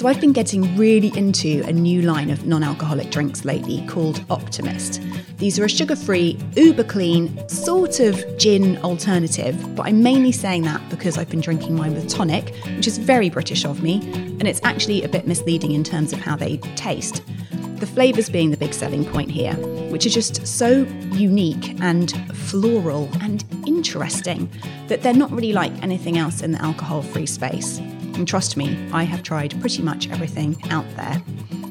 So I've been getting really into a new line of non alcoholic drinks lately called Optimist. These are a sugar free, uber clean, sort of gin alternative, but I'm mainly saying that because I've been drinking mine with tonic, which is very British of me, and it's actually a bit misleading in terms of how they taste. The flavours being the big selling point here, which are just so unique and floral and interesting that they're not really like anything else in the alcohol free space. And trust me, I have tried pretty much everything out there.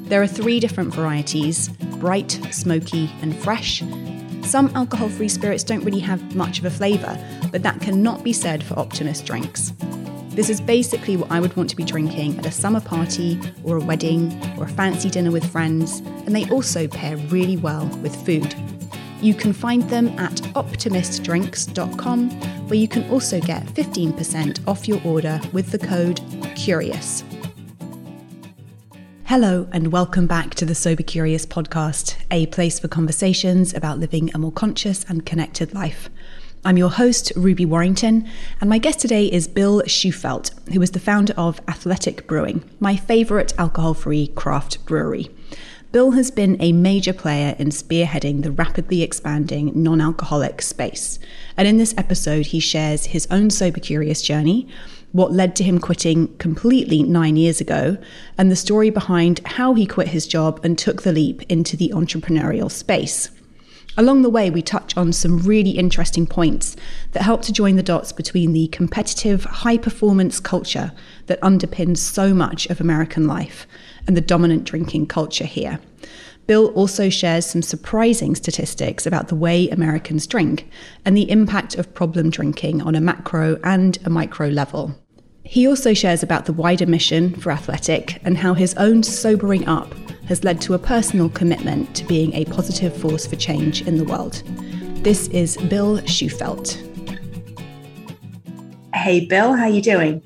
There are three different varieties bright, smoky, and fresh. Some alcohol free spirits don't really have much of a flavour, but that cannot be said for Optimist drinks. This is basically what I would want to be drinking at a summer party or a wedding or a fancy dinner with friends, and they also pair really well with food. You can find them at optimistdrinks.com, where you can also get 15% off your order with the code CURIOUS. Hello, and welcome back to the Sober Curious podcast, a place for conversations about living a more conscious and connected life. I'm your host, Ruby Warrington, and my guest today is Bill Shufelt, who is the founder of Athletic Brewing, my favourite alcohol free craft brewery. Bill has been a major player in spearheading the rapidly expanding non alcoholic space. And in this episode, he shares his own sober curious journey, what led to him quitting completely nine years ago, and the story behind how he quit his job and took the leap into the entrepreneurial space. Along the way, we touch on some really interesting points that help to join the dots between the competitive, high performance culture that underpins so much of American life and the dominant drinking culture here. Bill also shares some surprising statistics about the way Americans drink and the impact of problem drinking on a macro and a micro level. He also shares about the wider mission for Athletic and how his own sobering up has led to a personal commitment to being a positive force for change in the world. This is Bill Shufelt. Hey Bill, how are you doing?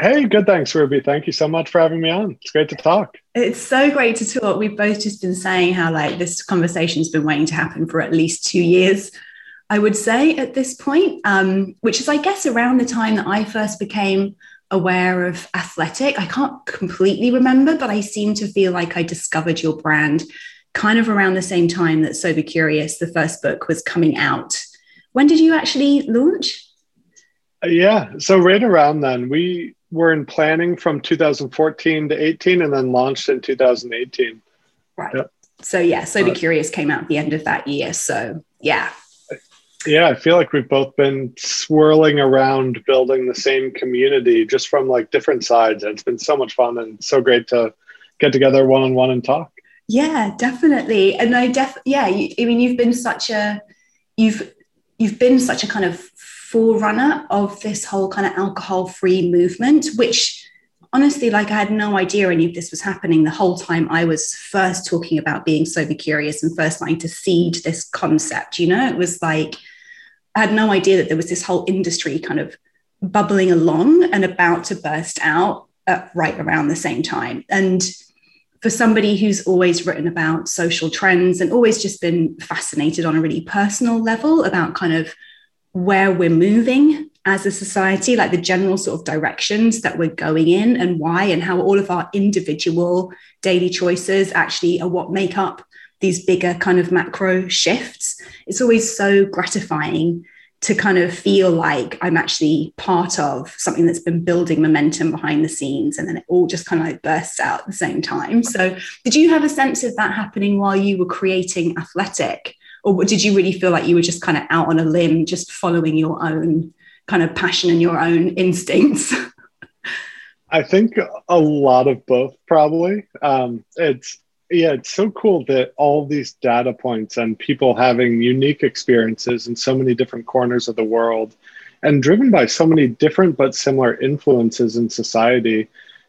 Hey, good. Thanks, Ruby. Thank you so much for having me on. It's great to talk. It's so great to talk. We've both just been saying how like this conversation's been waiting to happen for at least two years. I would say at this point, um, which is, I guess, around the time that I first became aware of athletic. I can't completely remember, but I seem to feel like I discovered your brand kind of around the same time that Sober Curious, the first book, was coming out. When did you actually launch? Uh, yeah, so right around then, we were in planning from 2014 to 18 and then launched in 2018. Right. Yep. So yeah, Sober uh, Curious came out at the end of that year. So yeah. Yeah, I feel like we've both been swirling around building the same community just from like different sides. And it's been so much fun and so great to get together one on one and talk. Yeah, definitely. And I def yeah, you, I mean you've been such a you've you've been such a kind of forerunner of this whole kind of alcohol free movement, which honestly, like I had no idea any of this was happening the whole time I was first talking about being sober curious and first starting to seed this concept. You know, it was like I had no idea that there was this whole industry kind of bubbling along and about to burst out at right around the same time. And for somebody who's always written about social trends and always just been fascinated on a really personal level about kind of where we're moving as a society, like the general sort of directions that we're going in and why, and how all of our individual daily choices actually are what make up these bigger kind of macro shifts. It's always so gratifying to kind of feel like I'm actually part of something that's been building momentum behind the scenes and then it all just kind of like bursts out at the same time. So, did you have a sense of that happening while you were creating Athletic? Or did you really feel like you were just kind of out on a limb just following your own kind of passion and your own instincts? I think a lot of both probably. Um, it's yeah it's so cool that all these data points and people having unique experiences in so many different corners of the world and driven by so many different but similar influences in society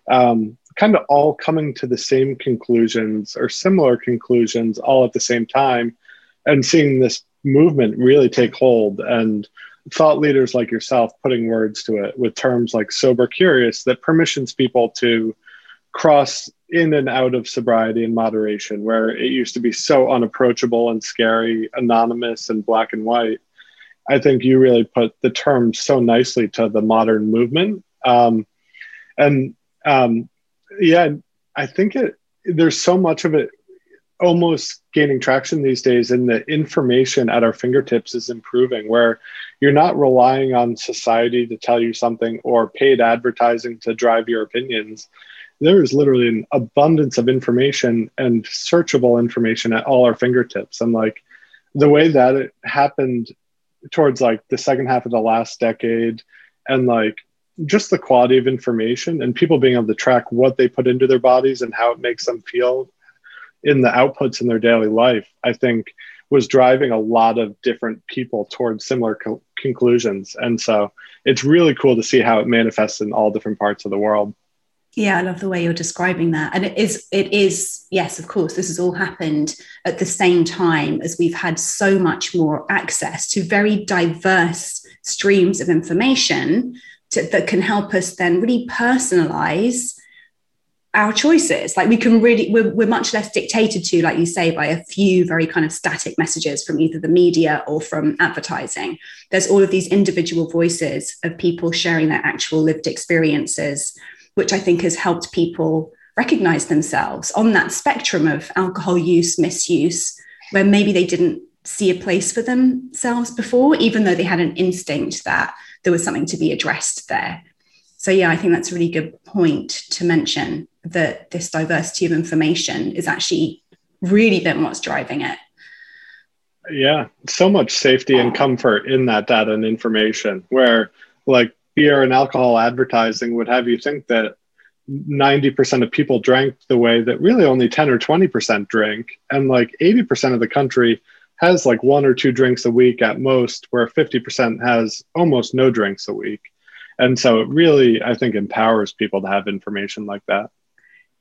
um, kind of all coming to the same conclusions or similar conclusions all at the same time and seeing this movement really take hold and thought leaders like yourself putting words to it with terms like sober curious that permissions people to cross in and out of sobriety and moderation where it used to be so unapproachable and scary anonymous and black and white i think you really put the term so nicely to the modern movement um, and um, yeah, I think it. There's so much of it almost gaining traction these days and the information at our fingertips is improving where you're not relying on society to tell you something or paid advertising to drive your opinions. There is literally an abundance of information and searchable information at all our fingertips. And like the way that it happened towards like the second half of the last decade and like just the quality of information and people being able to track what they put into their bodies and how it makes them feel in the outputs in their daily life, I think was driving a lot of different people towards similar co- conclusions. And so it's really cool to see how it manifests in all different parts of the world. Yeah, I love the way you're describing that. And it is, it is, yes, of course, this has all happened at the same time as we've had so much more access to very diverse streams of information to, that can help us then really personalize our choices. Like we can really we're, we're much less dictated to like you say by a few very kind of static messages from either the media or from advertising. There's all of these individual voices of people sharing their actual lived experiences which i think has helped people recognize themselves on that spectrum of alcohol use misuse where maybe they didn't see a place for themselves before even though they had an instinct that there was something to be addressed there. So yeah i think that's a really good point to mention that this diversity of information is actually really been what's driving it. Yeah, so much safety and comfort in that data and information where like beer and alcohol advertising would have you think that 90% of people drank the way that really only 10 or 20% drink. And like 80% of the country has like one or two drinks a week at most where 50% has almost no drinks a week. And so it really i think empowers people to have information like that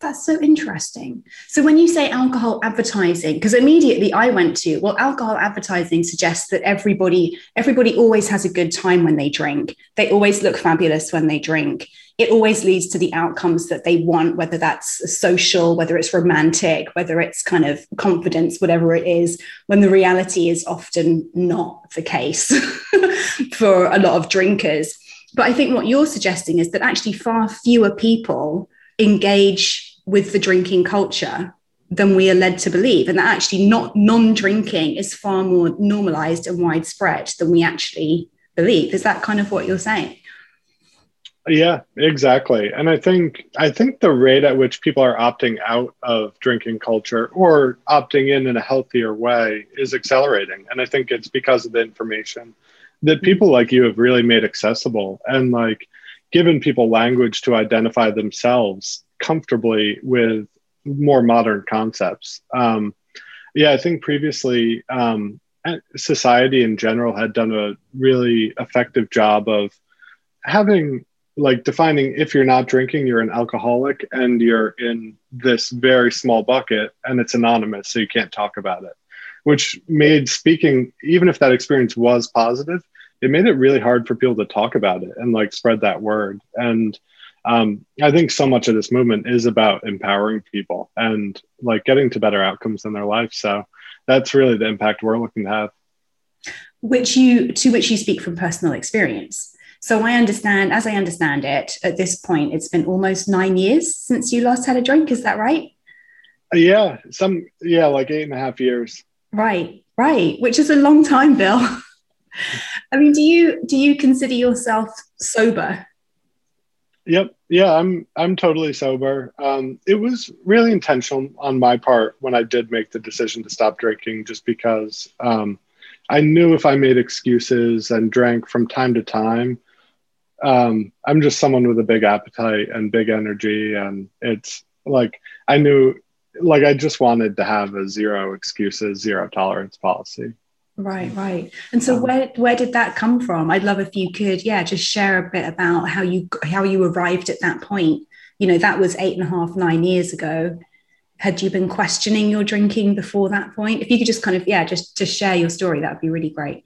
that's so interesting. So when you say alcohol advertising, because immediately I went to, well, alcohol advertising suggests that everybody, everybody always has a good time when they drink. They always look fabulous when they drink. It always leads to the outcomes that they want, whether that's social, whether it's romantic, whether it's kind of confidence, whatever it is, when the reality is often not the case for a lot of drinkers. But I think what you're suggesting is that actually far fewer people engage with the drinking culture than we are led to believe. And that actually not non-drinking is far more normalized and widespread than we actually believe. Is that kind of what you're saying? Yeah exactly. And i think i think the rate at which people are opting out of drinking culture or opting in in a healthier way is accelerating. And i think it's because of the information that people like you have really made accessible and like given people language to identify themselves comfortably with more modern concepts. Um, yeah, I think previously um, society in general had done a really effective job of having like defining if you're not drinking, you're an alcoholic and you're in this very small bucket and it's anonymous, so you can't talk about it, which made speaking, even if that experience was positive, it made it really hard for people to talk about it and like spread that word. And um, I think so much of this movement is about empowering people and like getting to better outcomes in their life. So that's really the impact we're looking to have. Which you to which you speak from personal experience. So I understand, as I understand it, at this point, it's been almost nine years since you last had a drink. Is that right? Yeah, some yeah, like eight and a half years. Right, right, which is a long time, Bill. I mean, do you do you consider yourself sober? Yep. Yeah, I'm I'm totally sober. Um, it was really intentional on my part when I did make the decision to stop drinking, just because um, I knew if I made excuses and drank from time to time, um, I'm just someone with a big appetite and big energy, and it's like I knew, like I just wanted to have a zero excuses, zero tolerance policy. Right, right. And so um, where where did that come from? I'd love if you could, yeah, just share a bit about how you how you arrived at that point. You know, that was eight and a half, nine years ago. Had you been questioning your drinking before that point? If you could just kind of, yeah, just to share your story, that would be really great.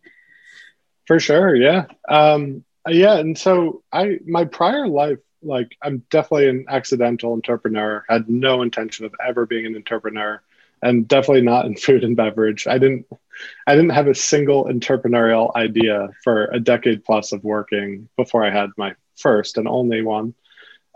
For sure, yeah, um, yeah. And so I, my prior life, like I'm definitely an accidental entrepreneur. Had no intention of ever being an entrepreneur and definitely not in food and beverage. I didn't I didn't have a single entrepreneurial idea for a decade plus of working before I had my first and only one.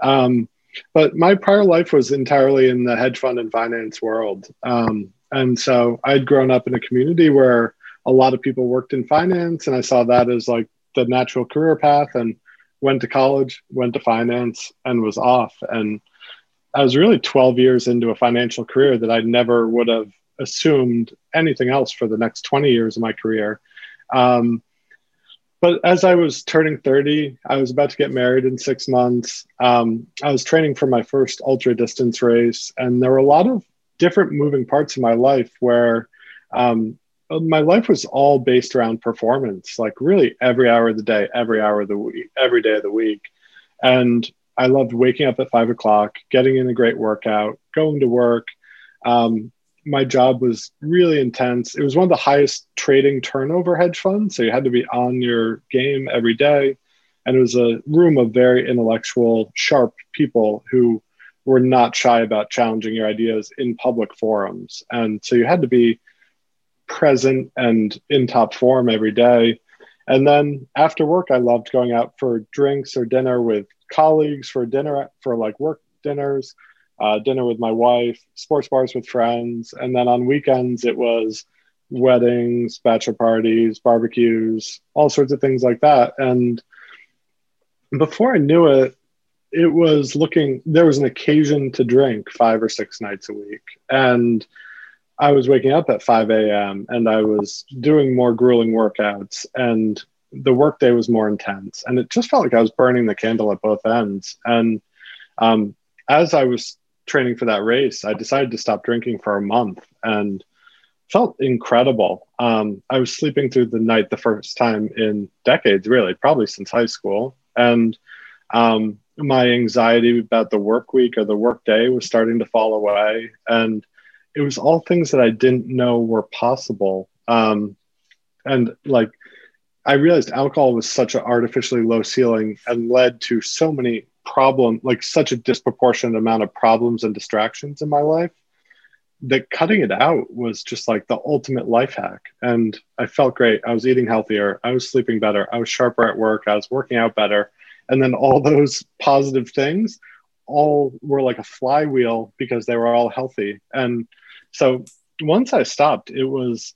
Um, but my prior life was entirely in the hedge fund and finance world. Um, and so I'd grown up in a community where a lot of people worked in finance, and I saw that as like the natural career path. And went to college, went to finance, and was off. And I was really 12 years into a financial career that I never would have assumed anything else for the next 20 years of my career. Um, but as I was turning 30, I was about to get married in six months. Um, I was training for my first ultra distance race, and there were a lot of different moving parts in my life where um, my life was all based around performance, like really every hour of the day, every hour of the week, every day of the week. And I loved waking up at five o'clock, getting in a great workout, going to work, um, my job was really intense. It was one of the highest trading turnover hedge funds. So you had to be on your game every day. And it was a room of very intellectual, sharp people who were not shy about challenging your ideas in public forums. And so you had to be present and in top form every day. And then after work, I loved going out for drinks or dinner with colleagues for dinner, for like work dinners uh, dinner with my wife, sports bars with friends, and then on weekends it was weddings, bachelor parties, barbecues, all sorts of things like that. And before I knew it, it was looking there was an occasion to drink five or six nights a week, and I was waking up at 5 a.m. and I was doing more grueling workouts, and the workday was more intense, and it just felt like I was burning the candle at both ends. And um, as I was training for that race, I decided to stop drinking for a month and felt incredible. Um, I was sleeping through the night the first time in decades, really, probably since high school. And um, my anxiety about the work week or the work day was starting to fall away. And it was all things that I didn't know were possible. Um, and like, I realized alcohol was such an artificially low ceiling and led to so many problem like such a disproportionate amount of problems and distractions in my life that cutting it out was just like the ultimate life hack. And i felt great. I was eating healthier. I was sleeping better. I was sharper at work. I was working out better. And then all those positive things all were like a flywheel because they were all healthy. And so once i stopped it was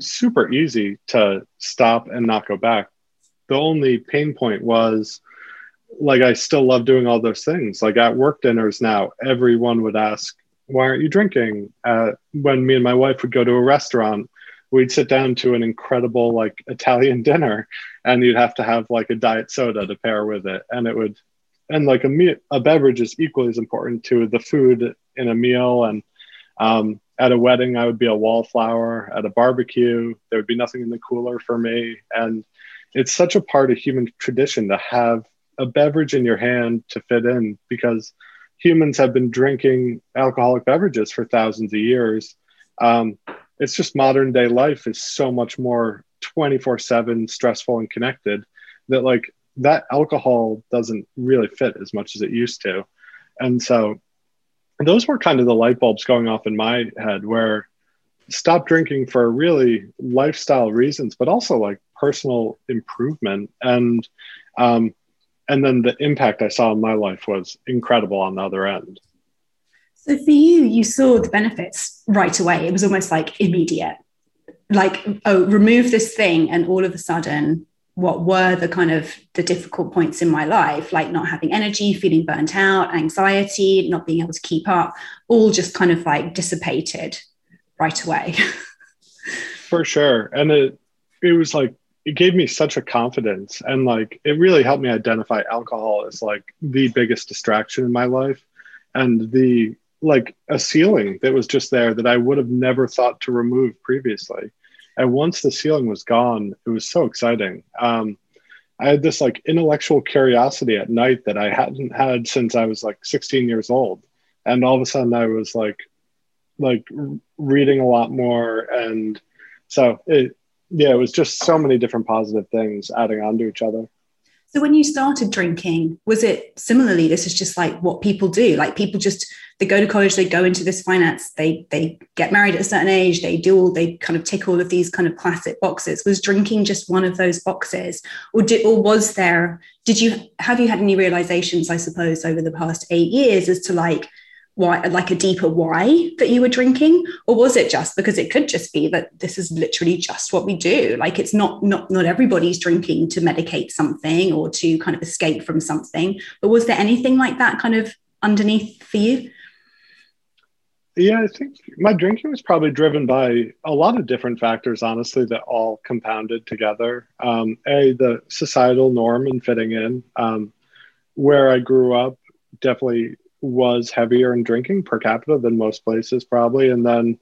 super easy to stop and not go back the only pain point was like I still love doing all those things. Like at work dinners now, everyone would ask, "Why aren't you drinking?" Uh, when me and my wife would go to a restaurant, we'd sit down to an incredible like Italian dinner, and you'd have to have like a diet soda to pair with it, and it would, and like a a beverage is equally as important to the food in a meal. And um, at a wedding, I would be a wallflower. At a barbecue, there would be nothing in the cooler for me, and it's such a part of human tradition to have a beverage in your hand to fit in because humans have been drinking alcoholic beverages for thousands of years. Um, it's just modern day life is so much more 24 7 stressful and connected that like that alcohol doesn't really fit as much as it used to. And so those were kind of the light bulbs going off in my head where stop drinking for really lifestyle reasons, but also like personal improvement. And um, and then the impact I saw in my life was incredible on the other end. So for you, you saw the benefits right away. It was almost like immediate. Like, oh, remove this thing, and all of a sudden, what were the kind of the difficult points in my life, like not having energy, feeling burnt out, anxiety, not being able to keep up, all just kind of like dissipated right away. For sure. And it it was like it gave me such a confidence and like it really helped me identify alcohol as like the biggest distraction in my life and the like a ceiling that was just there that I would have never thought to remove previously. And once the ceiling was gone, it was so exciting. Um, I had this like intellectual curiosity at night that I hadn't had since I was like 16 years old. And all of a sudden I was like, like reading a lot more. And so it, yeah, it was just so many different positive things adding on to each other. So when you started drinking, was it similarly? This is just like what people do. Like people just they go to college, they go into this finance, they they get married at a certain age, they do all they kind of tick all of these kind of classic boxes. Was drinking just one of those boxes, or did or was there? Did you have you had any realizations? I suppose over the past eight years as to like why like a deeper why that you were drinking? Or was it just because it could just be that this is literally just what we do? Like it's not not not everybody's drinking to medicate something or to kind of escape from something. But was there anything like that kind of underneath for you? Yeah i think my drinking was probably driven by a lot of different factors honestly that all compounded together. Um, a the societal norm and fitting in. Um, where i grew up definitely was heavier in drinking per capita than most places probably. And then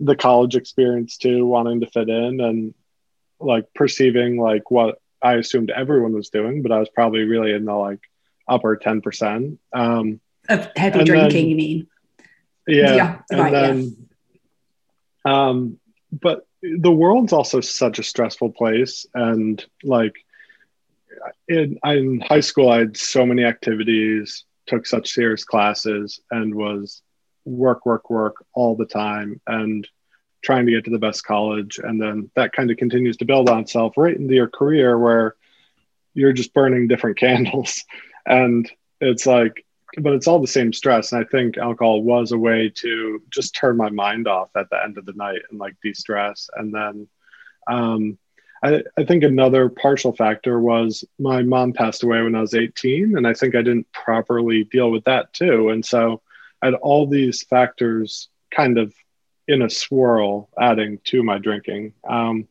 the college experience too wanting to fit in and like perceiving like what i assumed everyone was doing but i was probably really in the like upper 10% um of heavy drinking then, you mean? Yeah, yeah and right, then yeah. um but the world's also such a stressful place and like in, in high school i had so many activities took such serious classes and was work, work, work all the time and trying to get to the best college. And then that kind of continues to build on itself right into your career where you're just burning different candles. And it's like, but it's all the same stress. And I think alcohol was a way to just turn my mind off at the end of the night and like de stress. And then, um, I, I think another partial factor was my mom passed away when I was 18, and I think I didn't properly deal with that too. And so I had all these factors kind of in a swirl adding to my drinking. Um,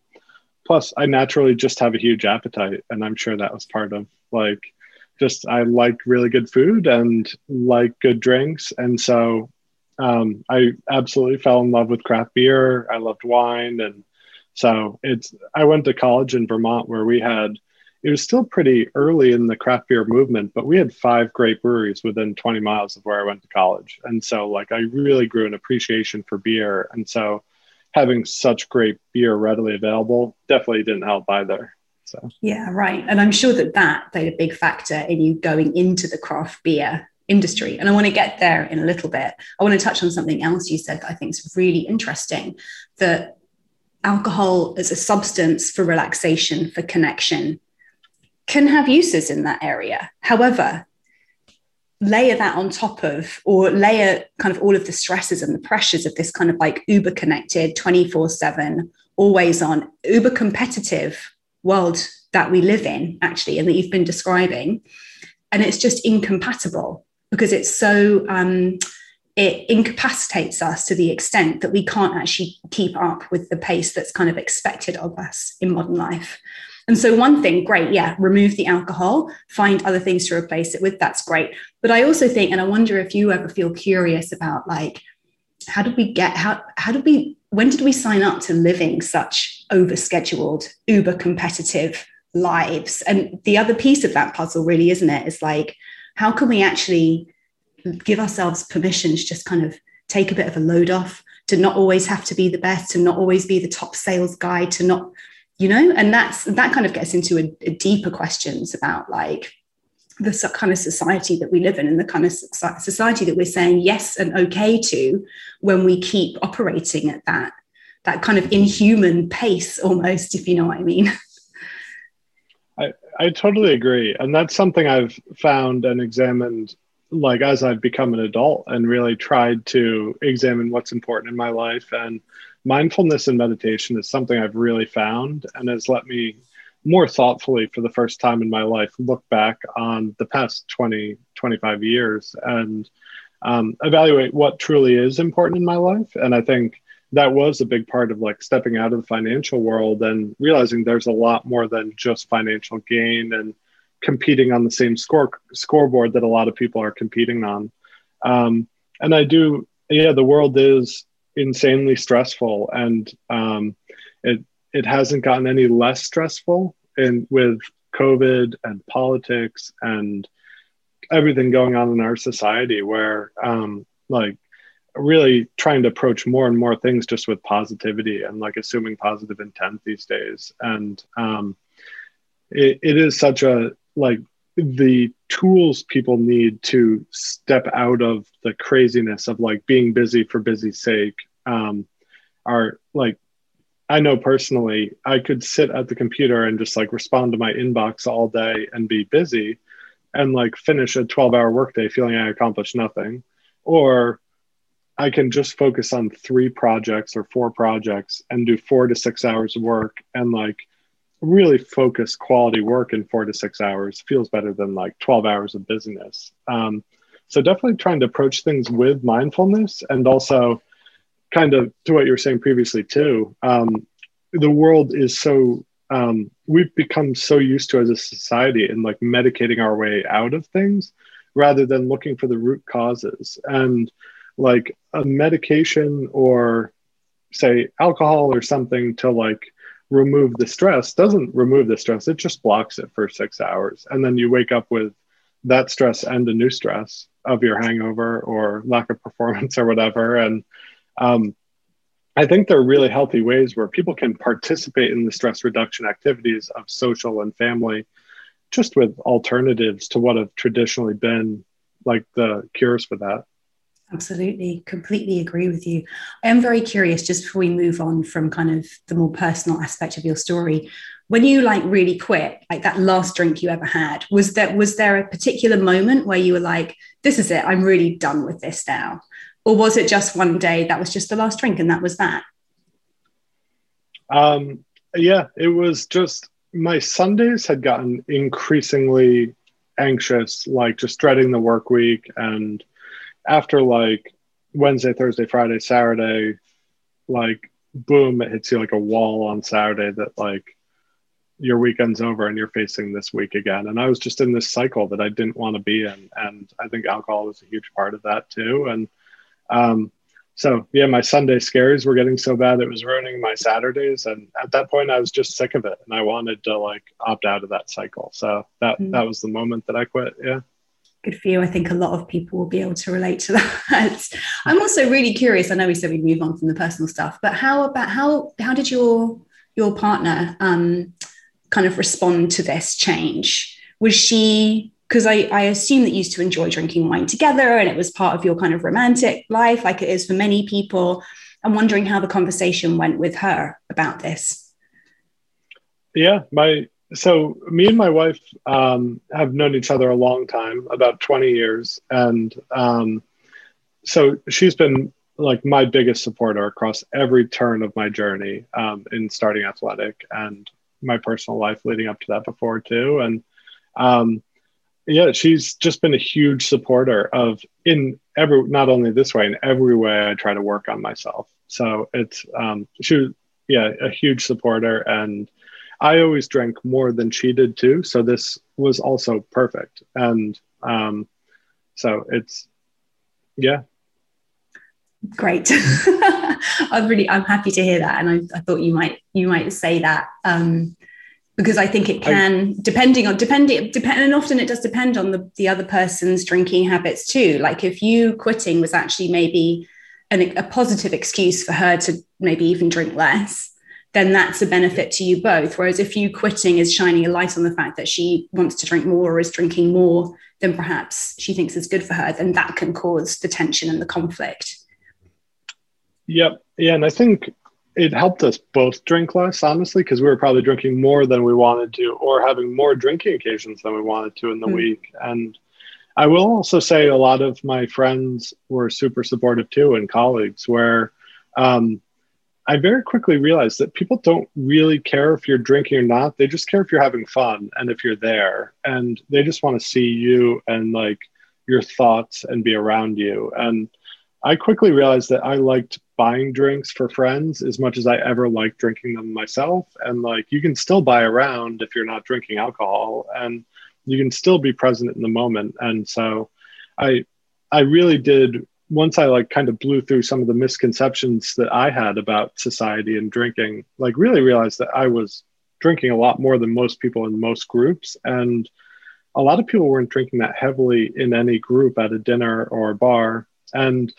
plus, I naturally just have a huge appetite, and I'm sure that was part of like just I like really good food and like good drinks, and so um, I absolutely fell in love with craft beer. I loved wine and so it's I went to college in Vermont where we had it was still pretty early in the craft beer movement, but we had five great breweries within 20 miles of where I went to college. And so like I really grew an appreciation for beer. And so having such great beer readily available definitely didn't help either. So yeah, right. And I'm sure that that played a big factor in you going into the craft beer industry. And I want to get there in a little bit. I want to touch on something else you said that I think is really interesting that alcohol as a substance for relaxation, for connection, can have uses in that area. However, layer that on top of, or layer kind of all of the stresses and the pressures of this kind of like uber connected, 24 7, always on, uber competitive world that we live in, actually, and that you've been describing. And it's just incompatible because it's so um, it incapacitates us to the extent that we can't actually keep up with the pace that's kind of expected of us in modern life. And so, one thing, great, yeah, remove the alcohol, find other things to replace it with. That's great. But I also think, and I wonder if you ever feel curious about like, how did we get, how, how did we, when did we sign up to living such overscheduled, uber competitive lives? And the other piece of that puzzle, really, isn't it, is like, how can we actually give ourselves permission to just kind of take a bit of a load off, to not always have to be the best, to not always be the top sales guy, to not, you know, and that's that kind of gets into a, a deeper questions about like the kind of society that we live in and the kind of society that we're saying yes and okay to when we keep operating at that that kind of inhuman pace almost if you know what i mean. I, I totally agree. And that's something i've found and examined like as I've become an adult and really tried to examine what's important in my life. And mindfulness and meditation is something I've really found and has let me more thoughtfully for the first time in my life look back on the past 20 25 years and um, evaluate what truly is important in my life. And i think that was a big part of like stepping out of the financial world and realizing there's a lot more than just financial gain and competing on the same score scoreboard that a lot of people are competing on. Um, and I do, yeah, the world is insanely stressful, and um, it it hasn't gotten any less stressful in with COVID and politics and everything going on in our society, where um, like really trying to approach more and more things just with positivity and like assuming positive intent these days and um, it, it is such a like the tools people need to step out of the craziness of like being busy for busy's sake um, are like I know personally, I could sit at the computer and just like respond to my inbox all day and be busy and like finish a 12 hour workday feeling I accomplished nothing. Or I can just focus on three projects or four projects and do four to six hours of work and like really focus quality work in four to six hours feels better than like 12 hours of busyness. Um, so definitely trying to approach things with mindfulness and also kind of to what you were saying previously too. Um, the world is so um, we've become so used to as a society in like medicating our way out of things rather than looking for the root causes and like a medication or say alcohol or something to like remove the stress doesn't remove the stress it just blocks it for six hours and then you wake up with that stress and a new stress of your hangover or lack of performance or whatever and um, I think there are really healthy ways where people can participate in the stress reduction activities of social and family, just with alternatives to what have traditionally been like the cures for that. Absolutely, completely agree with you. I am very curious, just before we move on from kind of the more personal aspect of your story, when you like really quit, like that last drink you ever had, was that was there a particular moment where you were like, "This is it, I'm really done with this now," or was it just one day that was just the last drink and that was that? Um, yeah it was just my sundays had gotten increasingly anxious like just dreading the work week and after like wednesday thursday friday saturday like boom it hits you like a wall on saturday that like your weekend's over and you're facing this week again and i was just in this cycle that i didn't want to be in and i think alcohol was a huge part of that too and um, so yeah, my Sunday scares were getting so bad it was ruining my Saturdays, and at that point, I was just sick of it, and I wanted to like opt out of that cycle. So that mm. that was the moment that I quit. Yeah. Good for you. I think a lot of people will be able to relate to that. I'm also really curious. I know we said we'd move on from the personal stuff, but how about how how did your your partner um, kind of respond to this change? Was she because I, I assume that you used to enjoy drinking wine together and it was part of your kind of romantic life, like it is for many people. I'm wondering how the conversation went with her about this. Yeah, my so me and my wife um, have known each other a long time, about 20 years, and um, so she's been like my biggest supporter across every turn of my journey um, in starting athletic and my personal life leading up to that before too, and um, yeah she's just been a huge supporter of in every not only this way in every way i try to work on myself. So it's um she yeah a huge supporter and i always drank more than she did too so this was also perfect. And um so it's yeah. Great. I'm really i'm happy to hear that and I, I thought you might you might say that um because I think it can, I, depending on depending depend, and often it does depend on the the other person's drinking habits too. Like if you quitting was actually maybe an, a positive excuse for her to maybe even drink less, then that's a benefit to you both. Whereas if you quitting is shining a light on the fact that she wants to drink more or is drinking more than perhaps she thinks is good for her, then that can cause the tension and the conflict. Yep. Yeah. And I think it helped us both drink less, honestly, because we were probably drinking more than we wanted to, or having more drinking occasions than we wanted to in the mm. week. And I will also say a lot of my friends were super supportive too, and colleagues, where um, I very quickly realized that people don't really care if you're drinking or not. They just care if you're having fun and if you're there, and they just want to see you and like your thoughts and be around you. And I quickly realized that I liked buying drinks for friends as much as I ever liked drinking them myself. And like you can still buy around if you're not drinking alcohol and you can still be present in the moment. And so I I really did once I like kind of blew through some of the misconceptions that I had about society and drinking, like really realized that I was drinking a lot more than most people in most groups. And a lot of people weren't drinking that heavily in any group at a dinner or a bar. And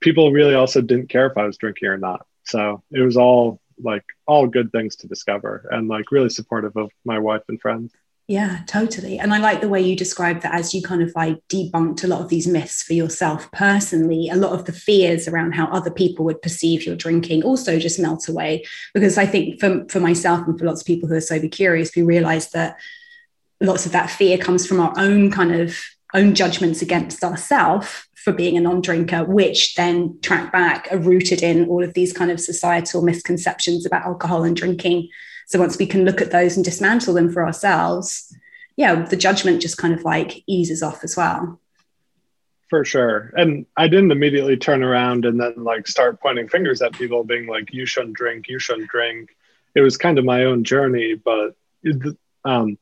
people really also didn't care if I was drinking or not. So it was all like all good things to discover and like really supportive of my wife and friends. Yeah, totally. And I like the way you described that as you kind of like debunked a lot of these myths for yourself personally. A lot of the fears around how other people would perceive your drinking also just melt away. Because I think for, for myself and for lots of people who are sober curious, we realize that lots of that fear comes from our own kind of own judgments against ourselves for being a non-drinker, which then track back are rooted in all of these kind of societal misconceptions about alcohol and drinking so once we can look at those and dismantle them for ourselves, yeah, the judgment just kind of like eases off as well. For sure. And I didn't immediately turn around and then like start pointing fingers at people being like, you shouldn't drink, you shouldn't drink. It was kind of my own journey, but um,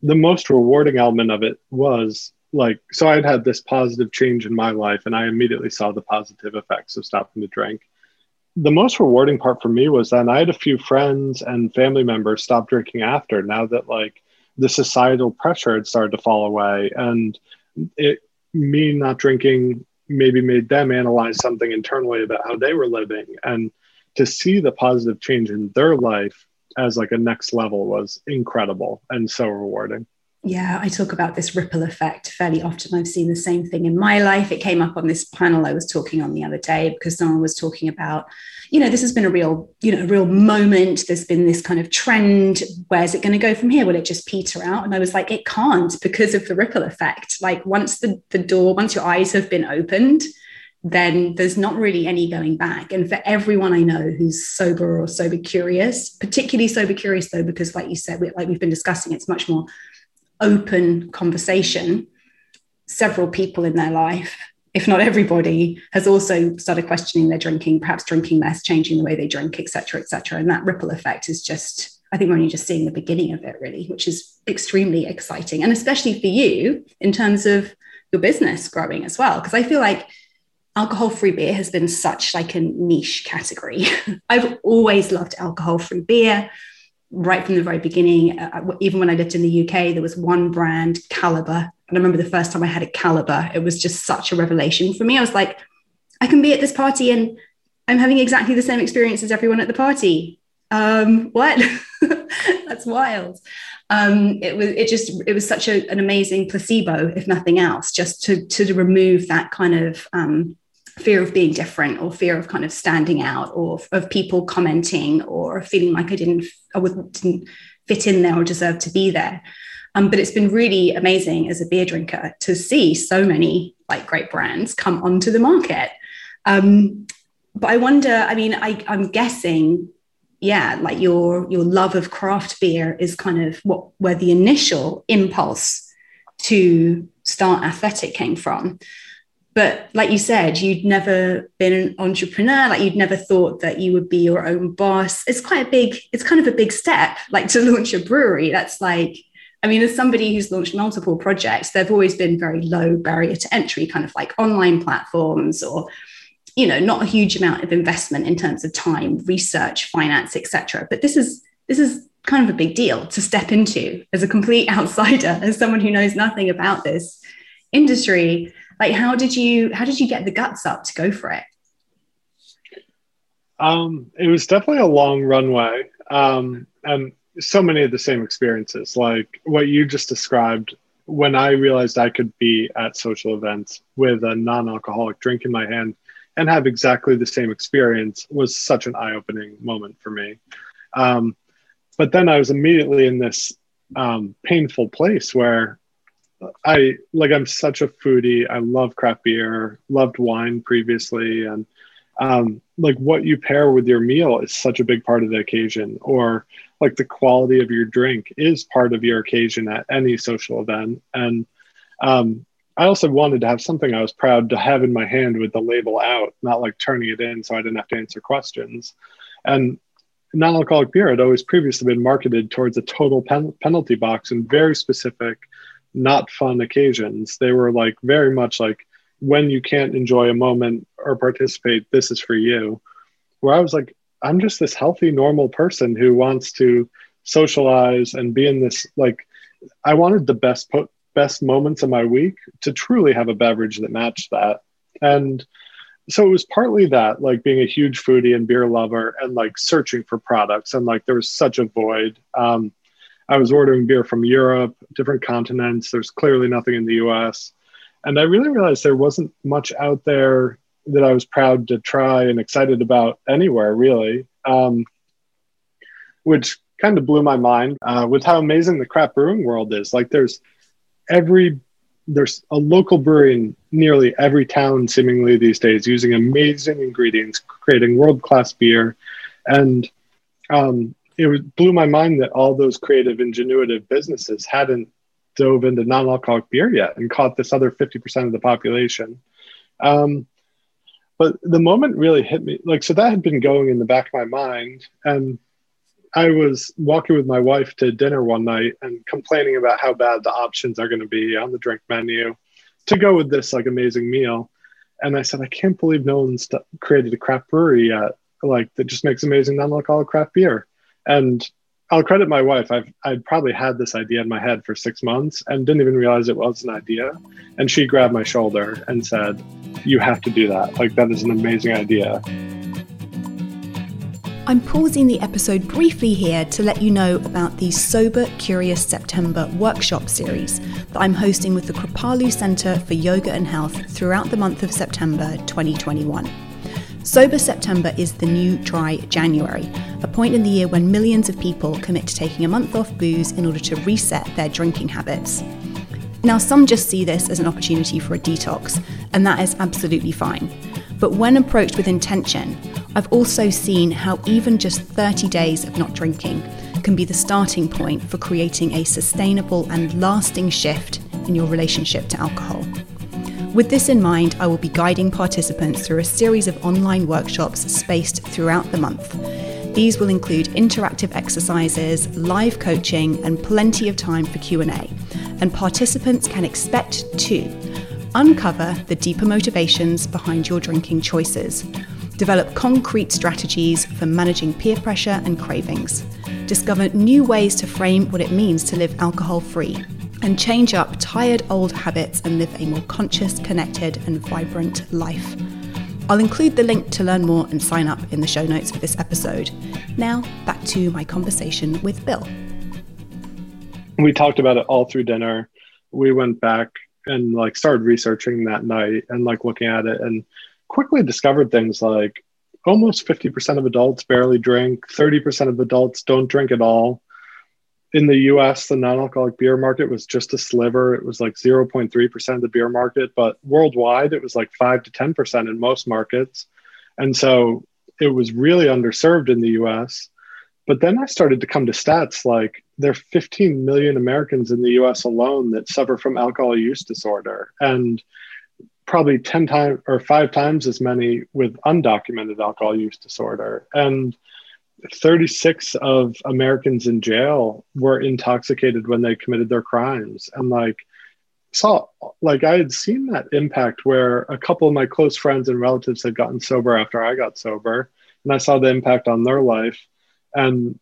the most rewarding element of it was like, so I'd had this positive change in my life and I immediately saw the positive effects of stopping to drink the most rewarding part for me was then I had a few friends and family members stop drinking after now that like the societal pressure had started to fall away and it me not drinking maybe made them analyze something internally about how they were living. And to see the positive change in their life as like a next level was incredible and so rewarding yeah, I talk about this ripple effect fairly often. I've seen the same thing in my life. It came up on this panel I was talking on the other day because someone was talking about, you know, this has been a real, you know, a real moment. There's been this kind of trend. Where's it going to go from here? Will it just peter out? And I was like, it can't because of the ripple effect. Like once the, the door, once your eyes have been opened, then there's not really any going back. And for everyone I know who's sober or sober curious, particularly sober curious though, because like you said, we, like we've been discussing, it's much more open conversation, several people in their life, if not everybody, has also started questioning their drinking, perhaps drinking less, changing the way they drink, etc., etc. And that ripple effect is just, I think we're only just seeing the beginning of it, really, which is extremely exciting. And especially for you in terms of your business growing as well. Because I feel like alcohol free beer has been such like a niche category. I've always loved alcohol free beer right from the very beginning. Uh, even when I lived in the UK, there was one brand, Kaliber. And I remember the first time I had a Kaliber, it was just such a revelation for me. I was like, I can be at this party and I'm having exactly the same experience as everyone at the party. Um, what? That's wild. Um, it was it just it was such a, an amazing placebo, if nothing else, just to to remove that kind of um, fear of being different or fear of kind of standing out or of people commenting or feeling like I didn't I didn't fit in there or deserve to be there. Um, but it's been really amazing as a beer drinker to see so many like great brands come onto the market. Um, but I wonder, I mean, I, I'm guessing, yeah, like your your love of craft beer is kind of what where the initial impulse to start athletic came from but like you said you'd never been an entrepreneur. Like you'd never thought that you would be your own boss. It's quite a big it's kind of a big step like to launch a brewery. That's like i mean as somebody who's launched multiple projects they've always been very low barrier to entry kind of like online platforms or you know not a huge amount of investment in terms of time research finance etc but this is this is kind of a big deal to step into as a complete outsider as someone who knows nothing about this industry like how did you how did you get the guts up to go for it? Um, it was definitely a long runway. Um, and so many of the same experiences like what you just described. When i realized i could be at social events with a non-alcoholic drink in my hand and have exactly the same experience was such an eye-opening moment for me. Um, but then i was immediately in this um, painful place where I like I'm such a foodie. I love craft beer, loved wine previously, and um, like what you pair with your meal is such a big part of the occasion. Or like the quality of your drink is part of your occasion at any social event. And um, I also wanted to have something I was proud to have in my hand with the label out, not like turning it in so I didn't have to answer questions. And non-alcoholic beer had always previously been marketed towards a total pen- penalty box and very specific not fun occasions. They were like very much like when you can't enjoy a moment or participate, this is for you. Where I was like, I'm just this healthy, normal person who wants to socialize and be in this like I wanted the best po- best moments of my week to truly have a beverage that matched that. And so it was partly that, like being a huge foodie and beer lover and like searching for products. And like there was such a void. Um, I was ordering beer from Europe, different continents. There's clearly nothing in the US. And I really realized there wasn't much out there that I was proud to try and excited about anywhere, really, um, which kind of blew my mind uh, with how amazing the craft brewing world is. Like, there's every there's a local brewery in nearly every town seemingly these days using amazing ingredients creating world-class beer and um, it blew my mind that all those creative ingenuitive businesses hadn't dove into non-alcoholic beer yet and caught this other 50% of the population um, but the moment really hit me like so that had been going in the back of my mind and I was walking with my wife to dinner one night and complaining about how bad the options are going to be on the drink menu to go with this like amazing meal. And I said, I can't believe no one's created a craft brewery yet, like that just makes amazing non-alcoholic craft beer. And I'll credit my wife. I've I'd probably had this idea in my head for six months and didn't even realize it was an idea. And she grabbed my shoulder and said, "You have to do that. Like that is an amazing idea." I'm pausing the episode briefly here to let you know about the Sober Curious September workshop series that I'm hosting with the Kripalu Centre for Yoga and Health throughout the month of September 2021. Sober September is the new dry January, a point in the year when millions of people commit to taking a month off booze in order to reset their drinking habits. Now, some just see this as an opportunity for a detox, and that is absolutely fine. But when approached with intention, I've also seen how even just 30 days of not drinking can be the starting point for creating a sustainable and lasting shift in your relationship to alcohol. With this in mind, I will be guiding participants through a series of online workshops spaced throughout the month. These will include interactive exercises, live coaching, and plenty of time for Q&A. And participants can expect to uncover the deeper motivations behind your drinking choices, develop concrete strategies for managing peer pressure and cravings, discover new ways to frame what it means to live alcohol free, and change up tired old habits and live a more conscious, connected, and vibrant life. I'll include the link to learn more and sign up in the show notes for this episode. Now, back to my conversation with Bill. We talked about it all through dinner. We went back and like started researching that night and like looking at it and quickly discovered things like almost 50% of adults barely drink, 30% of adults don't drink at all. In the US, the non alcoholic beer market was just a sliver. It was like 0.3% of the beer market, but worldwide, it was like 5 to 10% in most markets. And so it was really underserved in the US. But then I started to come to stats like there are 15 million Americans in the US alone that suffer from alcohol use disorder. And probably 10 times or five times as many with undocumented alcohol use disorder. And 36 of Americans in jail were intoxicated when they committed their crimes. And like, saw like I had seen that impact where a couple of my close friends and relatives had gotten sober after I got sober, and I saw the impact on their life. And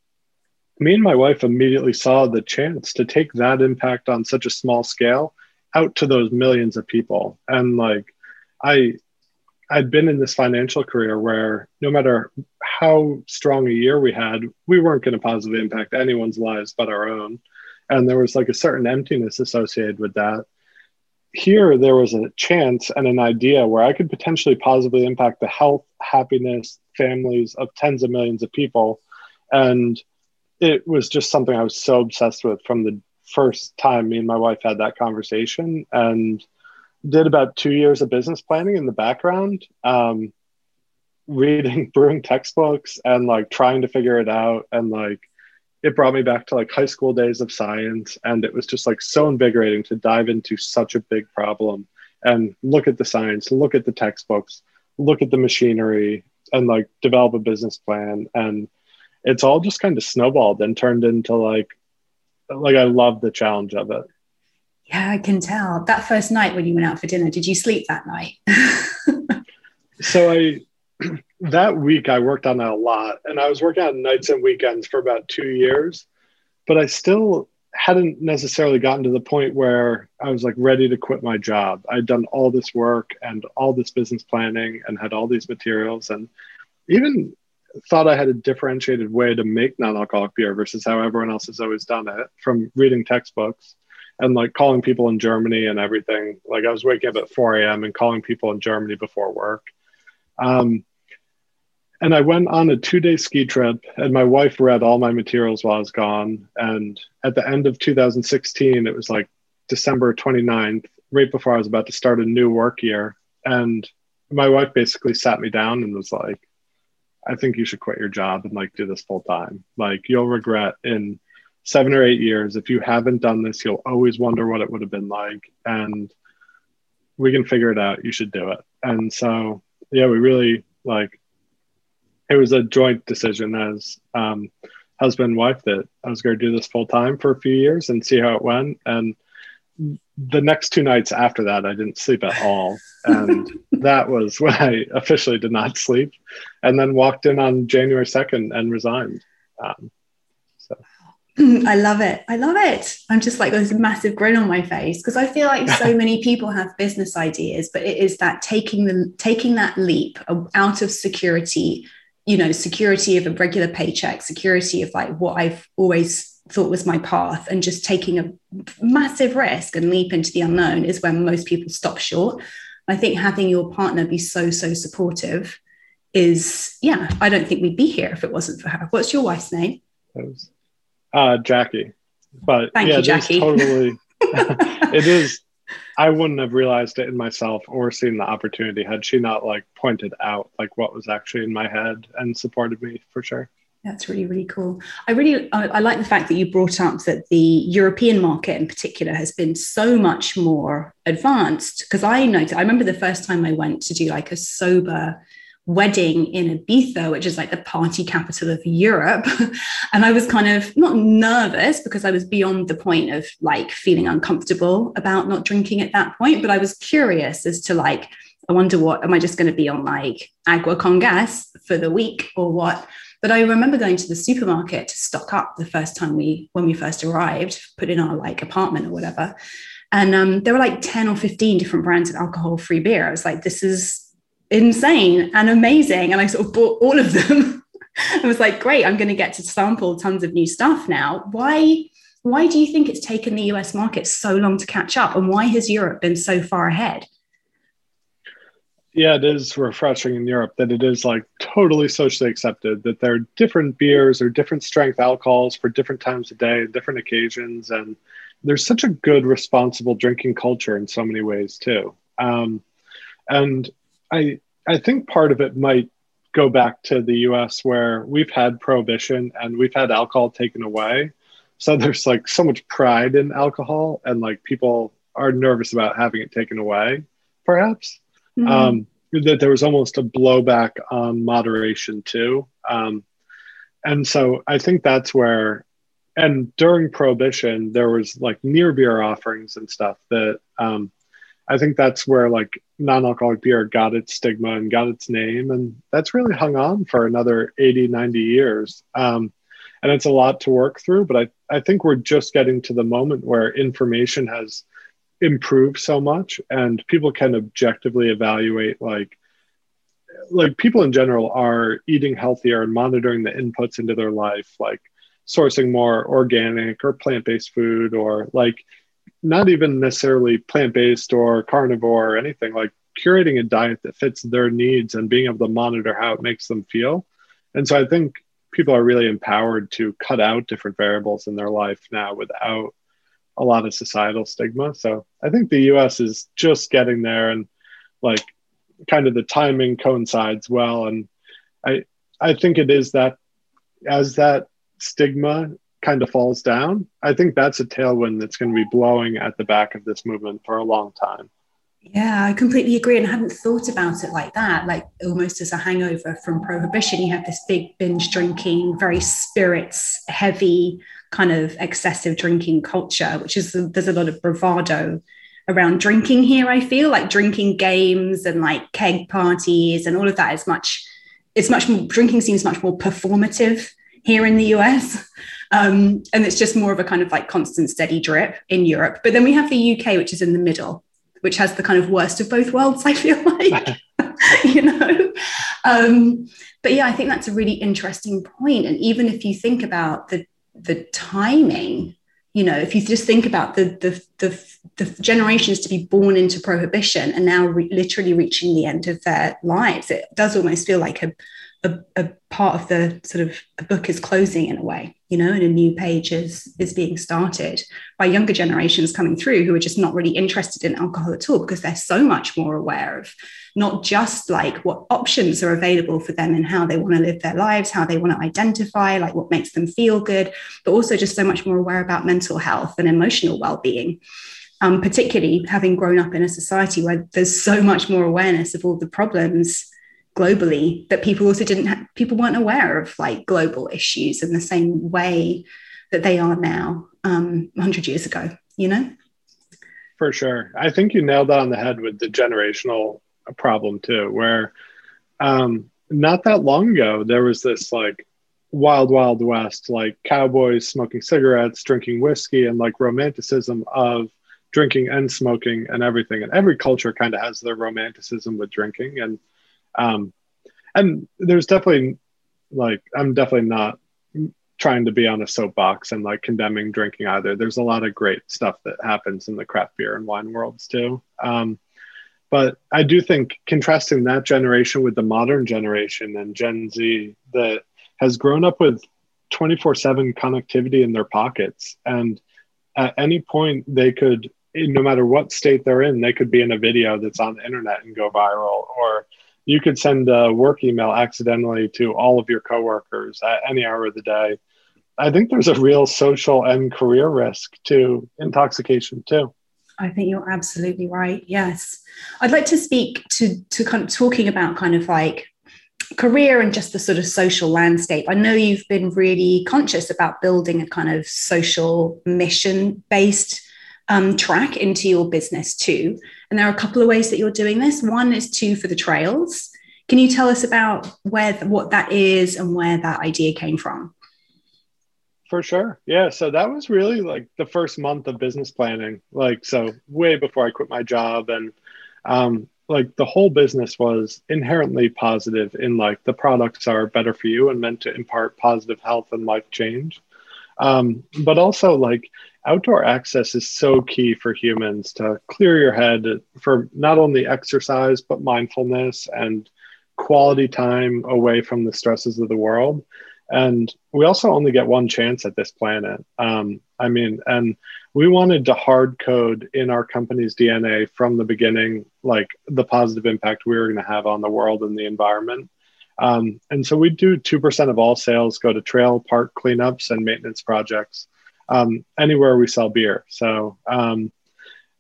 me and my wife immediately saw the chance to take that impact on such a small scale out to those millions of people and like i i'd been in this financial career where no matter how strong a year we had we weren't going to positively impact anyone's lives but our own. And there was like a certain emptiness associated with that. Here there was a chance and an idea where i could potentially positively impact the health happiness families of tens of millions of people. And it was just something i was so obsessed with from the first time me and my wife had that conversation. And did about two years of business planning in the background um, reading brewing textbooks and like trying to figure it out. And like it brought me back to like high school days of science. And it was just like so invigorating to dive into such a big problem and look at the science look at the textbooks look at the machinery and like develop a business plan. And it's all just kind of snowballed and turned into like like I love the challenge of it. Yeah, I can tell. That first night when you went out for dinner, did you sleep that night? so I that week I worked on that a lot and I was working on nights and weekends for about 2 years, but I still hadn't necessarily gotten to the point where I was like ready to quit my job. I'd done all this work and all this business planning and had all these materials and even thought I had a differentiated way to make non-alcoholic beer versus how everyone else has always done it from reading textbooks and like calling people in Germany and everything. Like I was waking up at 4 a.m. and calling people in Germany before work. Um, and I went on a two day ski trip, and my wife read all my materials while I was gone. And at the end of 2016, it was like December 29th, right before I was about to start a new work year. And my wife basically sat me down and was like, I think you should quit your job and like do this full time. Like you'll regret in seven or eight years if you haven't done this, you'll always wonder what it would have been like. And we can figure it out. You should do it. And so, yeah, we really like it was a joint decision as um, husband and wife that I was going to do this full time for a few years and see how it went. And the next two nights after that, I didn't sleep at all. And that was when I officially did not sleep and then walked in on January 2nd and resigned. Um. I love it. I love it. I'm just like, there's a massive grin on my face because I feel like so many people have business ideas, but it is that taking the taking that leap out of security, you know, security of a regular paycheck, security of like what I've always thought was my path and just taking a massive risk and leap into the unknown is when most people stop short. I think having your partner be so, so supportive is, yeah, I don't think we'd be here if it wasn't for her. What's your wife's name? Uh, Jackie. But Thank yeah, you, Jackie. totally, it is. I wouldn't have realized it in myself or seen the opportunity had she not like pointed out like what was actually in my head and supported me for sure. That's really, really cool. I really, I, I, like the fact that you brought up that the European market in particular has been so much more advanced. Because I noticed, I remember the first time I went to do like a sober wedding in Ibiza, which is like the party capital of Europe. and I was kind of not nervous because I was beyond the point of like feeling uncomfortable about not drinking at that point, but I was curious as to like, I wonder what, am I just going to be on like agua con gas for the week or what? But I remember going to the supermarket to stock up the first time we, when we first arrived, put in our like apartment or whatever. And um, there were like 10 or 15 different brands of alcohol free beer. I was like, this is insane and amazing. And I sort of bought all of them. I was like, great, I'm going to get to sample tons of new stuff now. Why? Why do you think it's taken the US market so long to catch up? And why has Europe been so far ahead? yeah, it is refreshing in Europe that it is like totally socially accepted that there are different beers or different strength alcohols for different times of day and different occasions. And there's such a good, responsible drinking culture in so many ways too. Um, and I, I think part of it might go back to the US where we've had prohibition and we've had alcohol taken away. So there's like so much pride in alcohol and like people are nervous about having it taken away, perhaps mm-hmm. um, that there was almost a blowback on moderation too. Um, and so I think that's where, and during Prohibition, there was like near beer offerings and stuff that um, I think that's where like non alcoholic beer got its stigma and got its name. And that's really hung on for another 80, 90 years. Um, and it's a lot to work through, but I, I think we're just getting to the moment where information has improved so much and people can objectively evaluate like like people in general are eating healthier and monitoring the inputs into their life like sourcing more organic or plant-based food or like not even necessarily plant-based or carnivore or anything like curating a diet that fits their needs and being able to monitor how it makes them feel and so i think people are really empowered to cut out different variables in their life now without a lot of societal stigma. So I think the US is just getting there and like kind of the timing coincides well. And I I think it is that as that stigma kind of falls down, I think that's a tailwind that's going to be blowing at the back of this movement for a long time. Yeah, I completely agree. And I hadn't thought about it like that, like almost as a hangover from prohibition. You have this big binge drinking, very spirits heavy, kind of excessive drinking culture, which is there's a lot of bravado around drinking here. I feel like drinking games and like keg parties and all of that is much. It's much more drinking seems much more performative here in the US. Um, and it's just more of a kind of like constant steady drip in Europe. But then we have the UK, which is in the middle, which has the kind of worst of both worlds, I feel like. you know um, but yeah, I think that's a really interesting point. And even if you think about the the timing, you know, if you just think about the the the, the generations to be born into prohibition and now re- literally reaching the end of their lives, it does almost feel like a a, a, part of the sort of a book is closing in a way, you know, and a new page is is being started by younger generations coming through who are just not really interested in alcohol at all because they're so much more aware of not just like what options are available for them and how they want to live their lives, how they want to identify, like what makes them feel good, but also just so much more aware about mental health and emotional well-being. Um, particularly having grown up in a society where there's so much more awareness of all the problems globally that people also didn't have, people weren't aware of like global issues in the same way that they are now um, 100 years ago you know? For sure. I think you nailed that on the head with the generational problem too where um, not that long ago there was this like wild wild west like cowboys smoking cigarettes drinking whiskey and like romanticism of drinking and smoking and everything. And every culture kind of has their romanticism with drinking. And um, and there's definitely like I'm definitely not trying to be on a soapbox and like condemning drinking either. There's a lot of great stuff that happens in the craft beer and wine worlds too. Um, but I do think contrasting that generation with the modern generation and Gen Z that has grown up with 24 7 connectivity in their pockets. And at any point, they could, no matter what state they're in, they could be in a video that's on the internet and go viral or you could send a work email accidentally to all of your coworkers at any hour of the day. I think there's a real social and career risk to intoxication too. I think you're absolutely right. Yes. I'd like to speak to to kind of talking about kind of like career and just the sort of social landscape. I know you've been really conscious about building a kind of social mission based um, track into your business too. And there are a couple of ways that you're doing this. One is Two for the Trails. Can you tell us about where what that is and where that idea came from? For sure. Yeah. So that was really like the first month of business planning. Like, so way before I quit my job. And um, like the whole business was inherently positive in like the products are better for you and meant to impart positive health and life change. Um, but also like outdoor access is so key for humans to clear your head for not only exercise but mindfulness and quality time away from the stresses of the world. And we also only get one chance at this planet. Um, i mean and we wanted to hard code in our company's dna from the beginning like the positive impact we were going to have on the world and the environment um, and so we do 2% of all sales go to trail park cleanups and maintenance projects um, anywhere we sell beer. So um,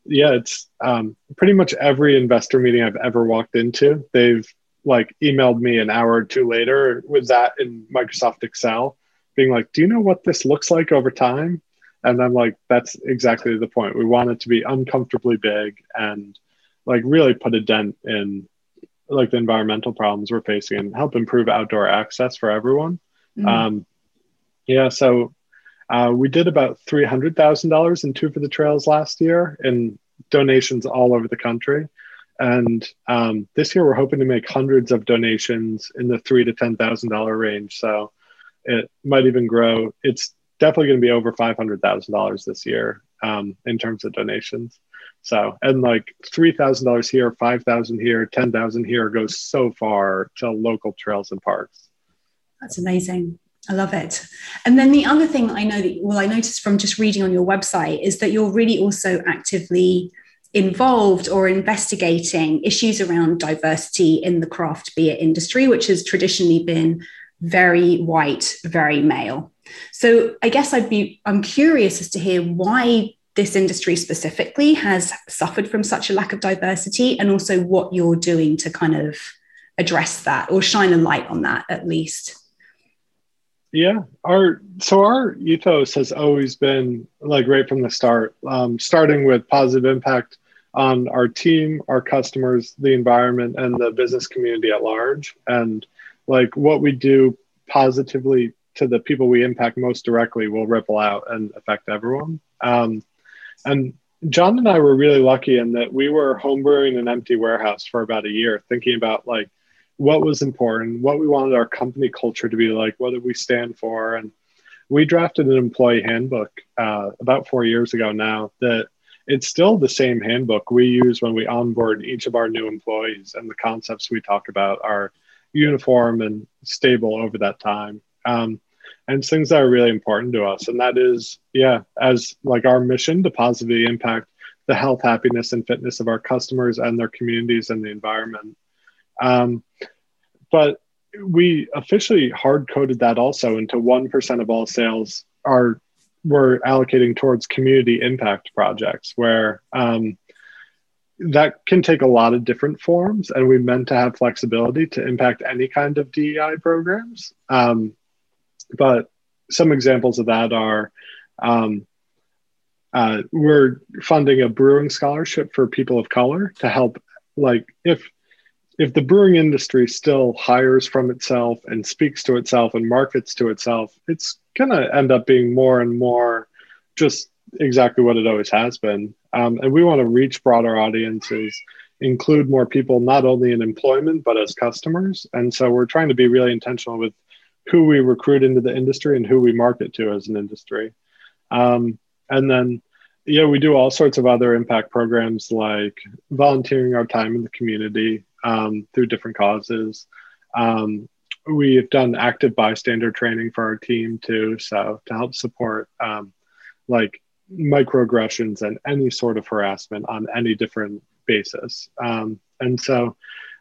yeah, it's um, pretty much every investor meeting I've ever walked into. They've like emailed me an hour or two later with that in Microsoft Excel, being like, "Do you know what this looks like over time?" And I'm like, "That's exactly the point. We want it to be uncomfortably big and like really put a dent in like the environmental problems we're facing and help improve outdoor access for everyone." Mm. Um, yeah, so uh, we did about $300,000 in Two for the Trails last year in donations all over the country. And um, this year we're hoping to make hundreds of donations in the three to $10,000 range. So it might even grow. It's definitely going to be over $500,000 this year um, in terms of donations. So, and like $3,000 here, 5,000 here, 10,000 here goes so far to local trails and parks. That's amazing. I love it. And then the other thing I know that, well, I noticed from just reading on your website is that you're really also actively involved or investigating issues around diversity in the craft beer industry, which has traditionally been very white, very male. So I guess I'd be, I'm curious as to hear why this industry specifically has suffered from such a lack of diversity and also what you're doing to kind of address that or shine a light on that at least. Yeah, our so our ethos has always been like right from the start, um, starting with positive impact on our team, our customers, the environment, and the business community at large. And like what we do positively to the people we impact most directly will ripple out and affect everyone. Um, and John and I were really lucky in that we were homebrewing an empty warehouse for about a year, thinking about like what was important, what we wanted our company culture to be like, what did we stand for, and we drafted an employee handbook uh, about four years ago now that it's still the same handbook we use when we onboard each of our new employees and the concepts we talk about are uniform and stable over that time. Um, and things that are really important to us and that is yeah as like our mission to positively impact the health happiness and fitness of our customers and their communities and the environment. Um, but we officially hard coded that also into 1% of all sales are we're allocating towards community impact projects where um, that can take a lot of different forms and we meant to have flexibility to impact any kind of dei programs. Um, but some examples of that are um, uh, we're funding a brewing scholarship for people of color to help like if if the brewing industry still hires from itself and speaks to itself and markets to itself, it's going to end up being more and more just exactly what it always has been. Um, and we want to reach broader audiences, include more people, not only in employment, but as customers. And so we're trying to be really intentional with who we recruit into the industry and who we market to as an industry. Um, and then, yeah, we do all sorts of other impact programs like volunteering our time in the community, um, through different causes. Um, we have done active bystander training for our team too, so to help support um, like microaggressions and any sort of harassment on any different basis. Um, and so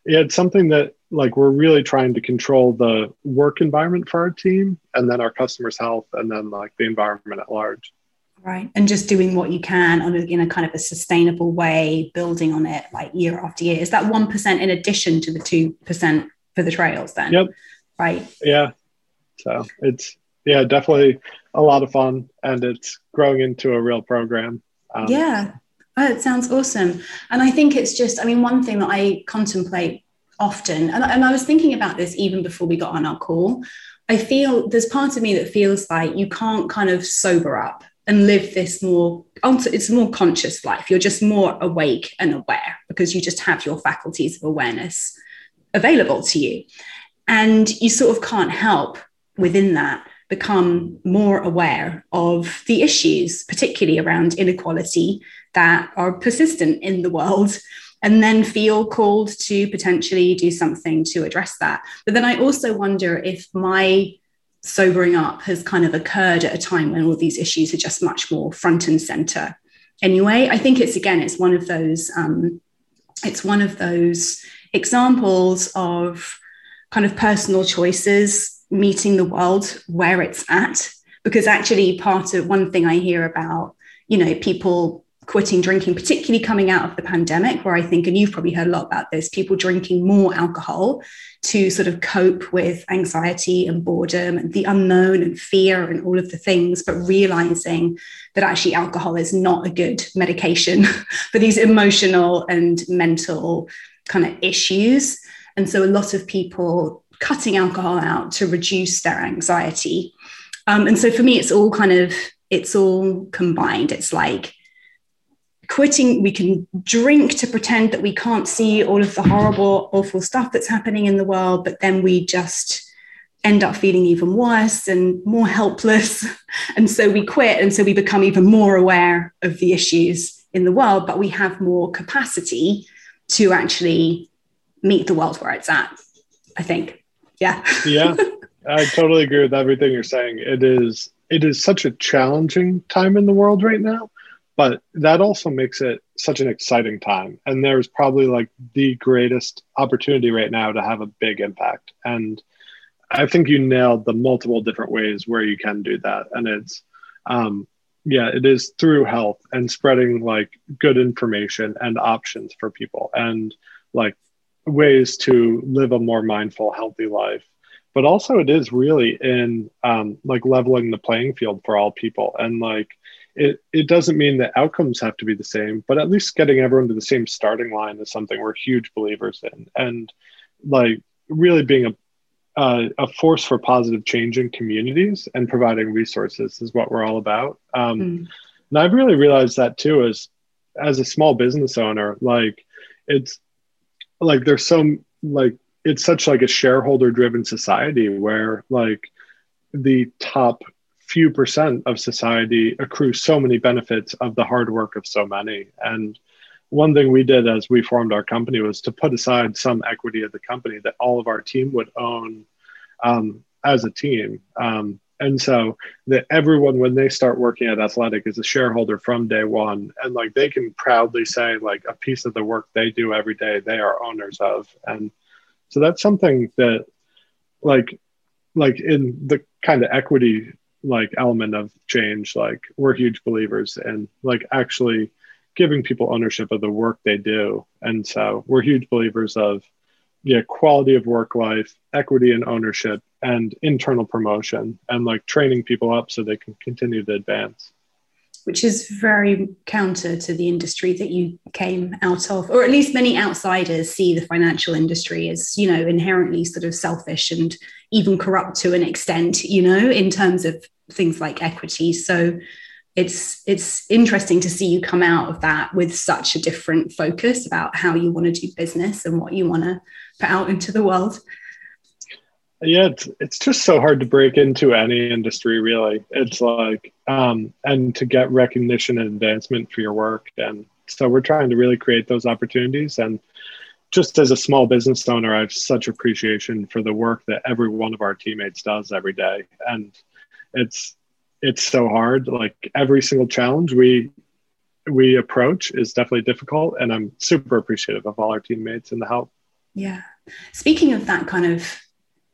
yeah, it's something that like we're really trying to control the work environment for our team and then our customers' health and then like the environment at large. Right. And just doing what you can on a, in a kind of a sustainable way, building on it like year after year. Is that 1% in addition to the 2% for the trails then? Yep. Right. Yeah. So it's, yeah, definitely a lot of fun and it's growing into a real program. Um, yeah. Oh, it sounds awesome. And I think it's just, I mean, one thing that I contemplate often, and, and I was thinking about this even before we got on our call. I feel there's part of me that feels like you can't kind of sober up and live this more it's a more conscious life. You're just more awake and aware because you just have your faculties of awareness available to you. And you sort of can't help within that become more aware of the issues particularly around inequality that are persistent in the world and then feel called to potentially do something to address that. But then i also wonder if my sobering up has kind of occurred at a time when all these issues are just much more front and center. Anyway i think it's again it's one of those um, it's one of those examples of kind of personal choices meeting the world where it's at because actually part of one thing i hear about you know people quitting drinking, particularly coming out of the pandemic, where I think, and you've probably heard a lot about this, people drinking more alcohol to sort of cope with anxiety and boredom and the unknown and fear and all of the things, but realizing that actually alcohol is not a good medication for these emotional and mental kind of issues. And so a lot of people cutting alcohol out to reduce their anxiety. Um, and so for me, it's all kind of, it's all combined. It's like, quitting we can drink to pretend that we can't see all of the horrible awful stuff that's happening in the world but then we just end up feeling even worse and more helpless. And so we quit and so we become even more aware of the issues in the world but we have more capacity to actually meet the world where it's at i think. Yeah. Yeah i totally agree with everything you're saying. It is it is such a challenging time in the world right now but that also makes it such an exciting time. And there's probably like the greatest opportunity right now to have a big impact. And i think you nailed the multiple different ways where you can do that. And it's um, yeah it is through health and spreading like good information and options for people and like ways to live a more mindful healthy life. But also it is really in um, like leveling the playing field for all people. And like it, it doesn't mean that outcomes have to be the same, but at least getting everyone to the same starting line is something we're huge believers in. And like really being a, uh, a force for positive change in communities and providing resources is what we're all about. Um, mm. And I've really realized that too as, as a small business owner, like it's like there's so like it's such like a shareholder driven society where like the top few percent of society accrue so many benefits of the hard work of so many. And one thing we did as we formed our company was to put aside some equity of the company that all of our team would own um, as a team. Um, and so that everyone when they start working at athletic is a shareholder from day one and like they can proudly say like a piece of the work they do every day they are owners of. And so that's something that like like in the kind of equity like element of change. Like we're huge believers in like actually giving people ownership of the work they do. And so we're huge believers of yeah quality of work life equity and ownership and internal promotion and like training people up so they can continue to advance which is very counter to the industry that you came out of, or at least many outsiders see the financial industry as, you know, inherently sort of selfish and even corrupt to an extent, you know, in terms of things like equity. So it's it's interesting to see you come out of that with such a different focus about how you want to do business and what you want to put out into the world yeah it's, it's just so hard to break into any industry really. It's like um, and to get recognition and advancement for your work. And so we're trying to really create those opportunities. And just as a small business owner i have such appreciation for the work that every one of our teammates does every day. And it's it's so hard. Like every single challenge we we approach is definitely difficult. And i'm super appreciative of all our teammates and the help. Yeah. Speaking of that kind of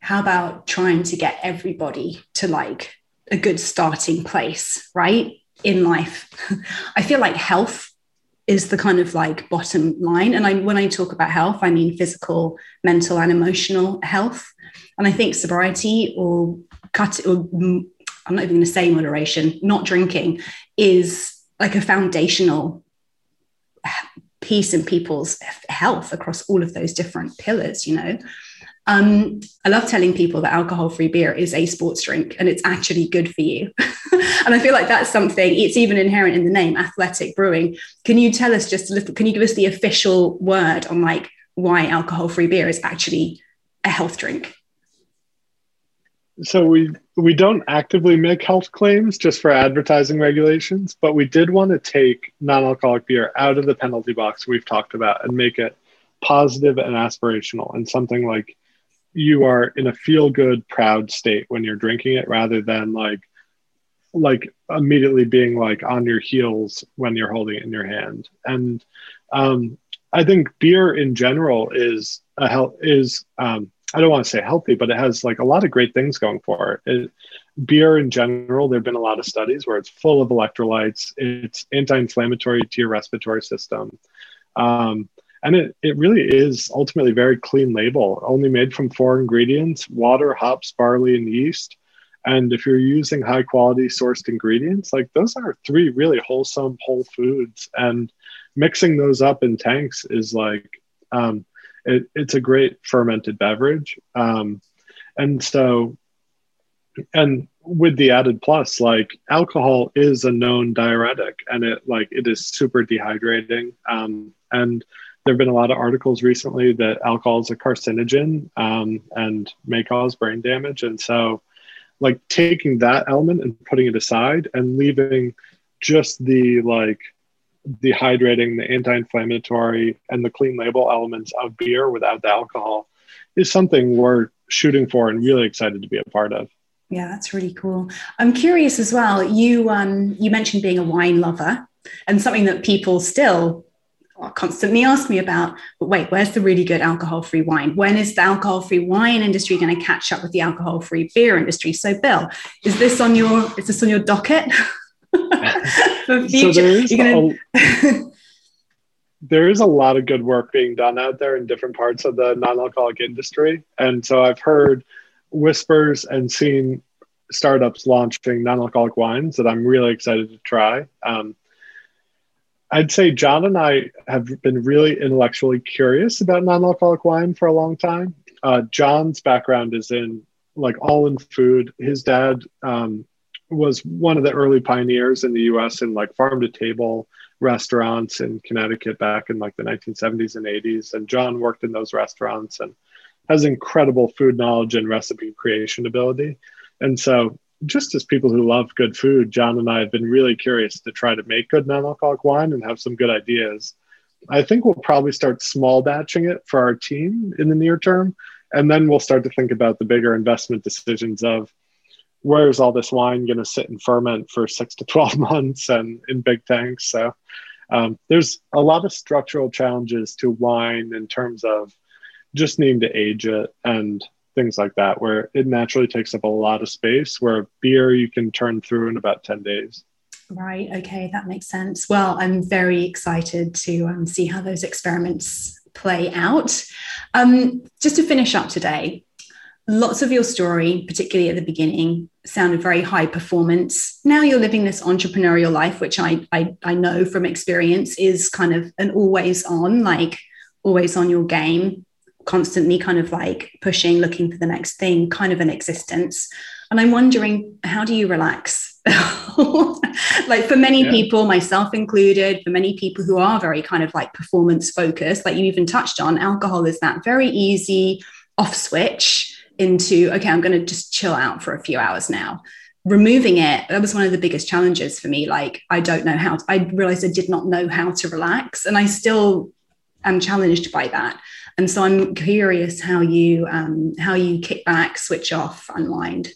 how about trying to get everybody to like a good starting place, right? In life. I feel like health is the kind of like bottom line. And I, when I talk about health, I mean physical, mental, and emotional health. And I think sobriety or cut, or mm, I'm not even going to say moderation, not drinking is like a foundational piece in people's health across all of those different pillars, you know. Um, I love telling people that alcohol free beer is a sports drink and it's actually good for you. and I feel like that's something, it's even inherent in the name, athletic brewing. Can you tell us just a little, can you give us the official word on like why alcohol free beer is actually a health drink? So we we don't actively make health claims just for advertising regulations, but we did want to take non-alcoholic beer out of the penalty box we've talked about and make it positive and aspirational and something like you are in a feel good proud state when you're drinking it rather than like like immediately being like on your heels when you're holding it in your hand and um, i think beer in general is a health is um, i don't want to say healthy but it has like a lot of great things going for it. it beer in general there have been a lot of studies where it's full of electrolytes it's anti-inflammatory to your respiratory system um, and it, it really is ultimately very clean label only made from four ingredients water hops barley and yeast. And if you're using high quality sourced ingredients like those are three really wholesome whole foods. And mixing those up in tanks is like um, it, it's a great fermented beverage. Um, and so and with the added plus like alcohol is a known diuretic and it like it is super dehydrating. Um, and there have been a lot of articles recently that alcohol is a carcinogen um, and may cause brain damage. And so, like taking that element and putting it aside and leaving just the like the hydrating, the anti-inflammatory, and the clean label elements of beer without the alcohol is something we're shooting for and really excited to be a part of. Yeah, that's really cool. I'm curious as well. You um, you mentioned being a wine lover, and something that people still constantly ask me about but wait where's the really good alcohol free wine? When is the alcohol free wine industry going to catch up with the alcohol free beer industry? So bill is this on your is this on your docket? For future so there is, gonna... a, there is a lot of good work being done out there in different parts of the non-alcoholic industry. And so i've heard whispers and seen startups launching non-alcoholic wines that i'm really excited to try. Um, I'd say John and I have been really intellectually curious about non-alcoholic wine for a long time. Uh, John's background is in like all in food. His dad um, was one of the early pioneers in the U.S. in like farm to table restaurants in Connecticut back in like the 1970s and 80s. And John worked in those restaurants and has incredible food knowledge and recipe creation ability. And so, just as people who love good food, John and I have been really curious to try to make good non alcoholic wine and have some good ideas. I think we'll probably start small batching it for our team in the near term. And then we'll start to think about the bigger investment decisions of where's all this wine going to sit and ferment for six to 12 months and in big tanks. So um, there's a lot of structural challenges to wine in terms of just needing to age it and things like that, where it naturally takes up a lot of space, where beer you can turn through in about 10 days. Right. Okay. That makes sense. Well, I'm very excited to um, see how those experiments play out. Um, just to finish up today, lots of your story, particularly at the beginning, sounded very high performance. Now you're living this entrepreneurial life, which I, I, I know from experience is kind of an always on, like always on your game, constantly kind of like pushing, looking for the next thing, kind of an existence. And I'm wondering, how do you relax? like for many yeah. people, myself included, for many people who are very kind of like performance focused, like you even touched on, alcohol is that very easy off switch into, okay, I'm going to just chill out for a few hours now. Removing it, that was one of the biggest challenges for me. Like, I don't know how, to, I realized I did not know how to relax. And I still am challenged by that. And so I'm curious how you, um, how you kick back, switch off, unwind.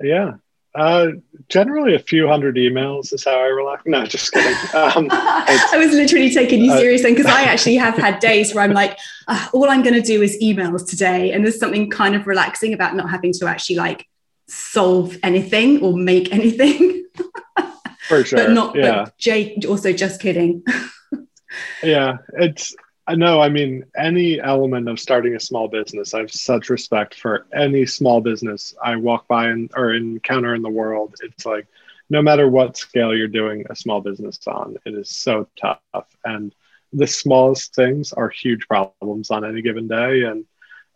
Yeah, uh, generally, a few hundred emails is how I relax. No, just kidding. Um, I was literally taking you uh, seriously because I actually have had days where I'm like, uh, all I'm going to do is emails today, and there's something kind of relaxing about not having to actually like solve anything or make anything. For sure, but not. Yeah. But Jay, also just kidding. yeah, it's I know. I mean, any element of starting a small business, I have such respect for any small business I walk by and, or encounter in the world. It's like, no matter what scale you're doing a small business on, it is so tough. And the smallest things are huge problems on any given day. And,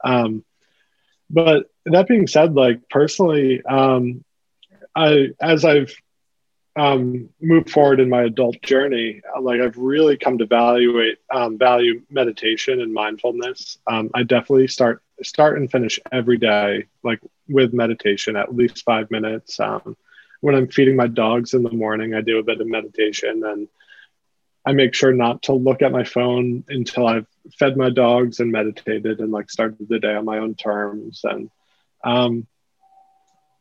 um, but that being said, like personally, um, I, as I've um, move forward in my adult journey, like I've really come to evaluate um, value meditation and mindfulness. Um, I definitely start start and finish every day like with meditation at least five minutes. Um, when I'm feeding my dogs in the morning, I do a bit of meditation and I make sure not to look at my phone until I've fed my dogs and meditated and like started the day on my own terms and um,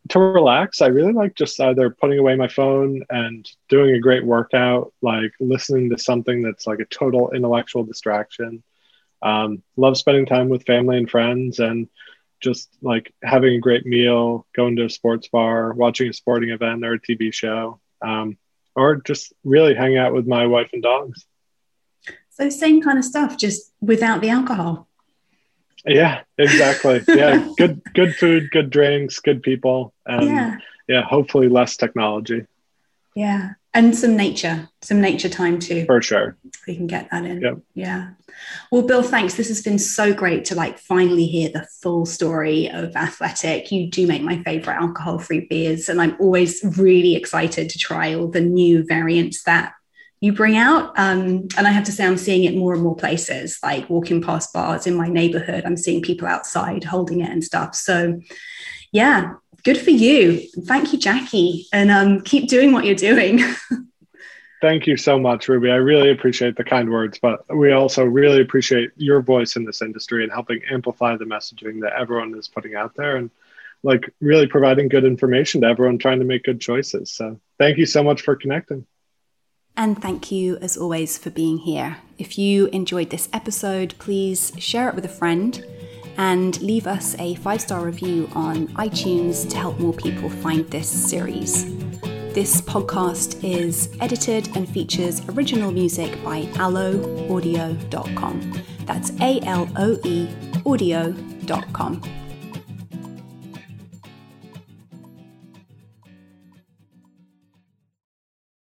to relax, I really like just either putting away my phone and doing a great workout, like listening to something that's like a total intellectual distraction. Um, love spending time with family and friends and just like having a great meal, going to a sports bar, watching a sporting event or a TV show, um, or just really hanging out with my wife and dogs. So, same kind of stuff, just without the alcohol. Yeah, exactly. Yeah, good good food, good drinks, good people, and yeah, yeah hopefully less technology. Yeah, and some nature, some nature time too. For sure, we can get that in. Yep. Yeah. Well, Bill, thanks. This has been so great to like finally hear the full story of Athletic. You do make my favorite alcohol-free beers, and I'm always really excited to try all the new variants that you bring out. Um, and I have to say, I'm seeing it more and more places, like walking past bars in my neighborhood. I'm seeing people outside holding it and stuff. So, yeah, good for you. Thank you, Jackie. And um, keep doing what you're doing. Thank you so much, Ruby. I really appreciate the kind words, but we also really appreciate your voice in this industry and helping amplify the messaging that everyone is putting out there and like really providing good information to everyone trying to make good choices. So, thank you so much for connecting. And thank you, as always, for being here. If you enjoyed this episode, please share it with a friend and leave us a five star review on iTunes to help more people find this series. This podcast is edited and features original music by aloeaudio.com. That's A L O E audio.com.